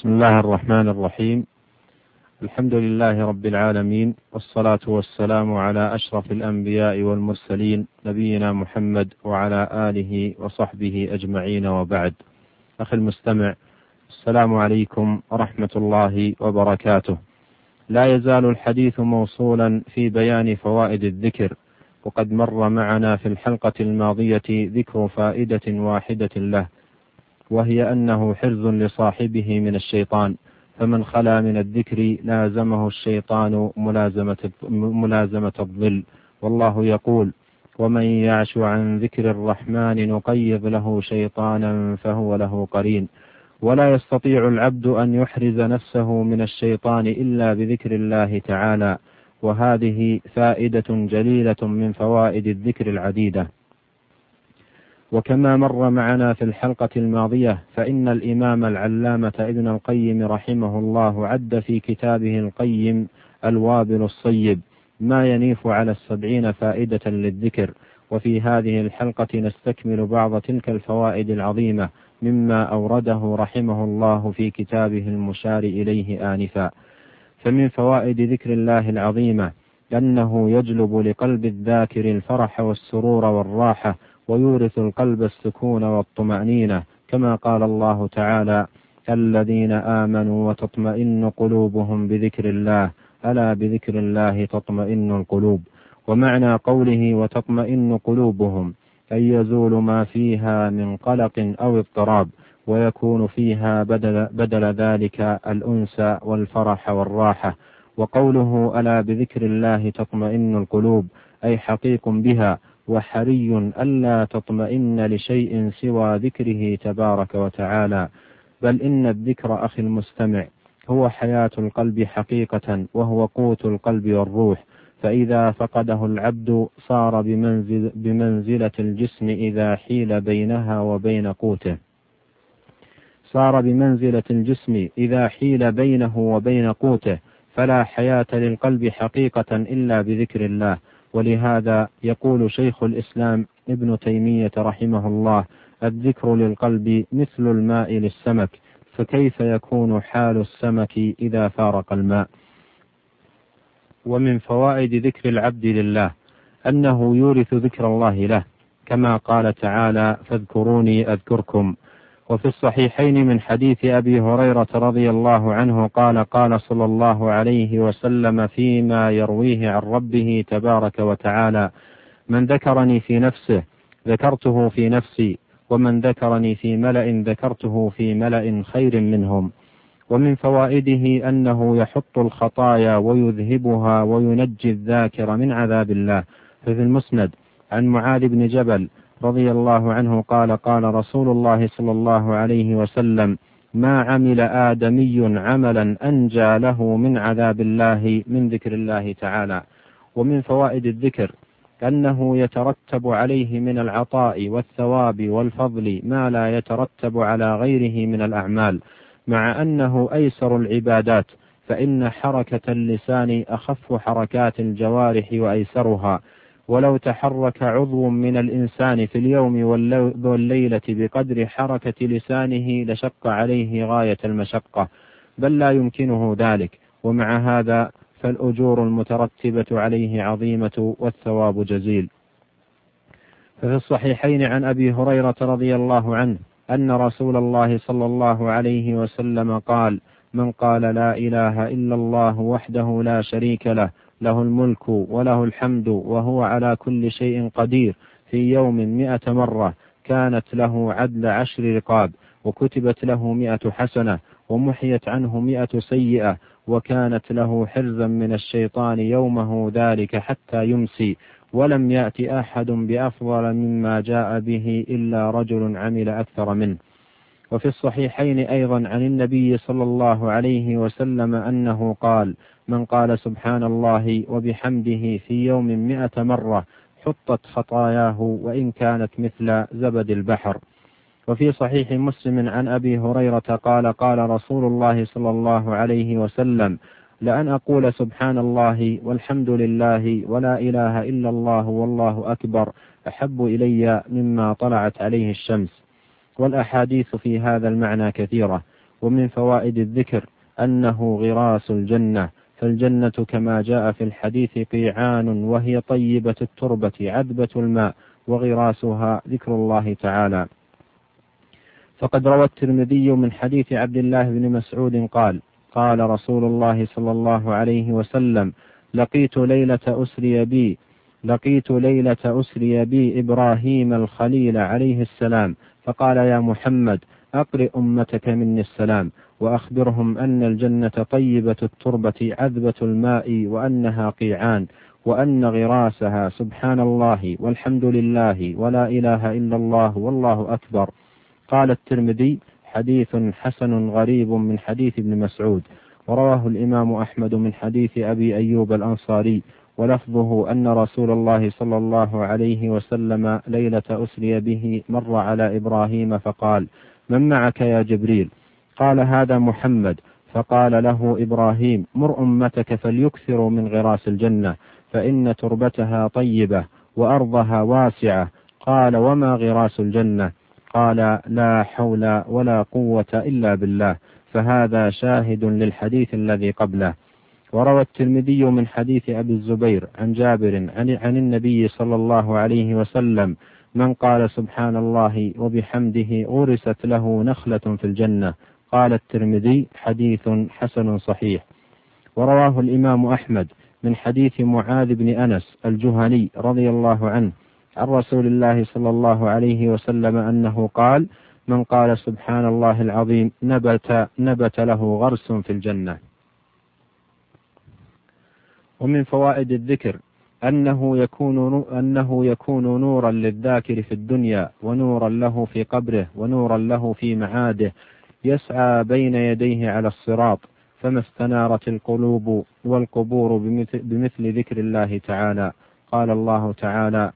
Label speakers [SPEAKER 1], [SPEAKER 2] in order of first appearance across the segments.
[SPEAKER 1] بسم الله الرحمن الرحيم. الحمد لله رب العالمين والصلاة والسلام على أشرف الأنبياء والمرسلين نبينا محمد وعلى آله وصحبه أجمعين وبعد. أخي المستمع السلام عليكم ورحمة الله وبركاته. لا يزال الحديث موصولا في بيان فوائد الذكر وقد مر معنا في الحلقة الماضية ذكر فائدة واحدة له. وهي أنه حرز لصاحبه من الشيطان فمن خلا من الذكر لازمه الشيطان ملازمة ملازمة الظل. والله يقول ومن يعش عن ذكر الرحمن نقيض له شيطانا فهو له قرين. ولا يستطيع العبد أن يحرز نفسه من الشيطان إلا بذكر الله تعالى. وهذه فائدة جليلة من فوائد الذكر العديدة. وكما مر معنا في الحلقة الماضية فإن الإمام العلامة ابن القيم رحمه الله عد في كتابه القيم الوابل الصيب ما ينيف على السبعين فائدة للذكر. وفي هذه الحلقة نستكمل بعض تلك الفوائد العظيمة مما أورده رحمه الله في كتابه المشار إليه آنفا. فمن فوائد ذكر الله العظيمة أنه يجلب لقلب الذاكر الفرح والسرور والراحة ويورث القلب السكون والطمأنينة كما قال الله تعالى الذين آمنوا وتطمئن قلوبهم بذكر الله. ألا بذكر الله تطمئن القلوب؟ ومعنى قوله وتطمئن قلوبهم أي يزول ما فيها من قلق أو اضطراب ويكون فيها بدل, بدل ذلك الأنس والفرح والراحة. وقوله ألا بذكر الله تطمئن القلوب أي حقيق بها وحري ألا تطمئن لشيء سوى ذكره تبارك وتعالى بل إن الذكر أخي المستمع هو حياة القلب حقيقة وهو قوت القلب والروح. فإذا فقده العبد صار بمنزل بمنزلة الجسم إذا حيل بينها وبين قوته. صار بمنزلة الجسم إذا حيل بينه وبين قوته فلا حياة للقلب حقيقة إلا بذكر الله. ولهذا يقول شيخ الإسلام ابن تيمية رحمه الله الذكر للقلب مثل الماء للسمك فكيف يكون حال السمك إذا فارق الماء؟ ومن فوائد ذكر العبد لله أنه يورث ذكر الله له كما قال تعالى فاذكروني أذكركم وفي الصحيحين من حديث أبي هريرة رضي الله عنه قال قال صلى الله عليه وسلم فيما يرويه عن ربه تبارك وتعالى من ذكرني في نفسه ذكرته في نفسي ومن ذكرني في ملأ ذكرته في ملأ خير منهم ومن فوائده أنه يحط الخطايا ويذهبها وينجي الذاكر من عذاب الله. ففي المسند عن معاذ بن جبل رضي الله عنه قال قال رسول الله صلى الله عليه وسلم ما عمل آدمي عملا أنجى له من عذاب الله من ذكر الله تعالى. ومن فوائد الذكر أنه يترتب عليه من العطاء والثواب والفضل ما لا يترتب على غيره من الأعمال مع أنه أيسر العبادات فإن حركة اللسان أخف حركات الجوارح وأيسرها. ولو تحرك عضو من الإنسان في اليوم والليلة بقدر حركة لسانه لشق عليه غاية المشقة بل لا يمكنه ذلك. ومع هذا فالأجور المترتبة عليه عظيمة والثواب جزيل. ففي الصحيحين عن أبي هريرة رضي الله عنه أن رسول الله صلى الله عليه وسلم قال من قال لا إله إلا الله وحده لا شريك له له الملك وله الحمد وهو على كل شيء قدير. في يوم مئة مرة كانت له عدل عشر رقاب وكتبت له مئة حسنة ومحيت عنه مئة سيئة وكانت له حرزا من الشيطان يومه ذلك حتى يمسي. ولم يأت أحد بأفضل مما جاء به إلا رجل عمل أكثر منه. وفي الصحيحين أيضا عن النبي صلى الله عليه وسلم أنه قال من قال سبحان الله وبحمده في يوم مئة مرة حطت خطاياه وإن كانت مثل زبد البحر وفي صحيح مسلم عن أبي هريرة قال قال رسول الله صلى الله عليه وسلم لأن أقول سبحان الله والحمد لله ولا إله إلا الله والله أكبر أحب إلي مما طلعت عليه الشمس والأحاديث في هذا المعنى كثيرة ومن فوائد الذكر أنه غراس الجنة فالجنة كما جاء في الحديث قيعان وهي طيبة التربة عذبة الماء وغراسها ذكر الله تعالى. فقد روى الترمذي من حديث عبد الله بن مسعود قال قال رسول الله صلى الله عليه وسلم لقيت ليلة أسري بي لقيت ليلة أسري بي إبراهيم الخليل عليه السلام فقال يا محمد أقرئ أمتك مني السلام وأخبرهم أن الجنة طيبة التربة عذبة الماء وأنها قيعان وأن غراسها سبحان الله والحمد لله ولا إله إلا الله والله أكبر. قال الترمذي حديث حسن غريب من حديث ابن مسعود ورواه الإمام أحمد من حديث أبي أيوب الأنصاري ولفظه أن رسول الله صلى الله عليه وسلم ليلة أسري به مر على إبراهيم فقال من معك يا جبريل؟ قال هذا محمد. فقال له إبراهيم مر أمتك فليكثروا من غراس الجنة فإن تربتها طيبة وأرضها واسعة. قال وما غراس الجنة؟ قال لا حول ولا قوة إلا بالله فهذا شاهد للحديث الذي قبله. وروى الترمذي من حديث أبي الزبير عن جابر عن, النبي صلى الله عليه وسلم من قال سبحان الله وبحمده غرست له نخلة في الجنة. قال الترمذي حديث حسن صحيح. ورواه الإمام أحمد من حديث معاذ بن أنس الجهني رضي الله عنه عن رسول الله صلى الله عليه وسلم أنه قال من قال سبحان الله العظيم نبت نبت له غرس في الجنة. ومن فوائد الذكر أنه يكون أنه يكون نورا للذاكر في الدنيا ونورا له في قبره ونورا له في معاده يسعى بين يديه على الصراط فما استنارت القلوب والقبور بمثل, ذكر الله تعالى. قال الله تعالى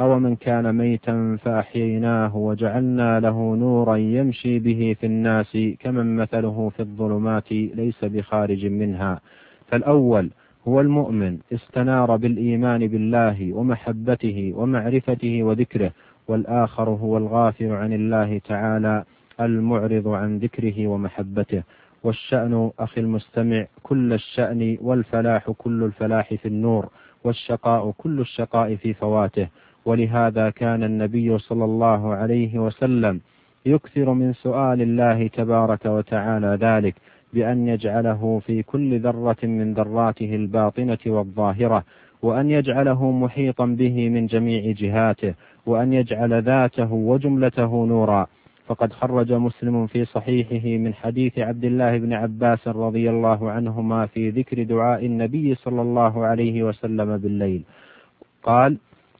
[SPEAKER 1] أو من كان ميتا فأحييناه وجعلنا له نورا يمشي به في الناس كمن مثله في الظلمات ليس بخارج منها. فالأول هو المؤمن استنار بالإيمان بالله ومحبته ومعرفته وذكره والآخر هو الغافل عن الله تعالى المعرض عن ذكره ومحبته. والشأن أخي المستمع كل الشأن والفلاح كل الفلاح في النور والشقاء كل الشقاء في فواته. ولهذا كان النبي صلى الله عليه وسلم يكثر من سؤال الله تبارك وتعالى ذلك. بأن يجعله في كل ذرة من ذراته الباطنة والظاهرة وأن يجعله محيطا به من جميع جهاته وأن يجعل ذاته وجملته نورا. فقد خرج مسلم في صحيحه من حديث عبد الله بن عباس رضي الله عنهما في ذكر دعاء النبي صلى الله عليه وسلم بالليل. قال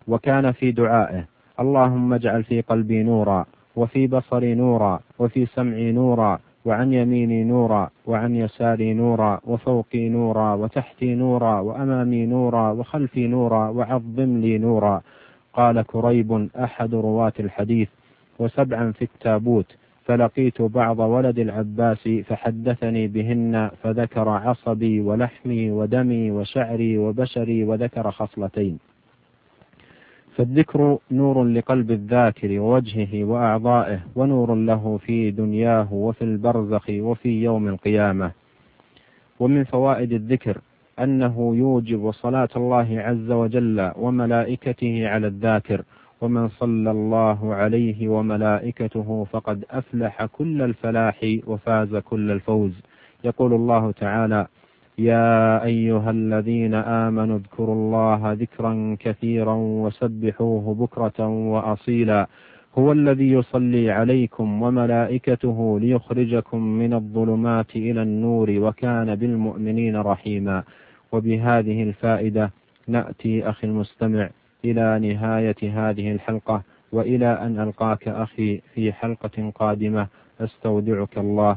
[SPEAKER 1] وكان في دعائه اللهم اجعل في قلبي نورا وفي بصري نورا وفي سمعي نورا وعن يميني نورا وعن يساري نورا وفوقي نورا وتحتي نورا وأمامي نورا وخلفي نورا وعظم لي نورا. قال كريب أحد رواة الحديث وسبعا في التابوت فلقيت بعض ولد العباس فحدثني بهن فذكر عصبي ولحمي ودمي وشعري وبشري وذكر خصلتين. فالذكر نور لقلب الذاكر ووجهه وأعضائه ونور له في دنياه وفي البرزخ وفي يوم القيامة. ومن فوائد الذكر أنه يوجب صلاة الله عز وجل وملائكته على الذاكر ومن صلى الله عليه وملائكته فقد أفلح كل الفلاح وفاز كل الفوز. يقول الله تعالى يا أيها الذين آمنوا اذكروا الله ذكرا كثيرا وسبحوه بكرة وأصيلا. هو الذي يصلي عليكم وملائكته ليخرجكم من الظلمات إلى النور وكان بالمؤمنين رحيما. وبهذه الفائدة نأتي أخي المستمع إلى نهاية هذه الحلقة وإلى أن ألقاك أخي في حلقة قادمة. أستودعك الله.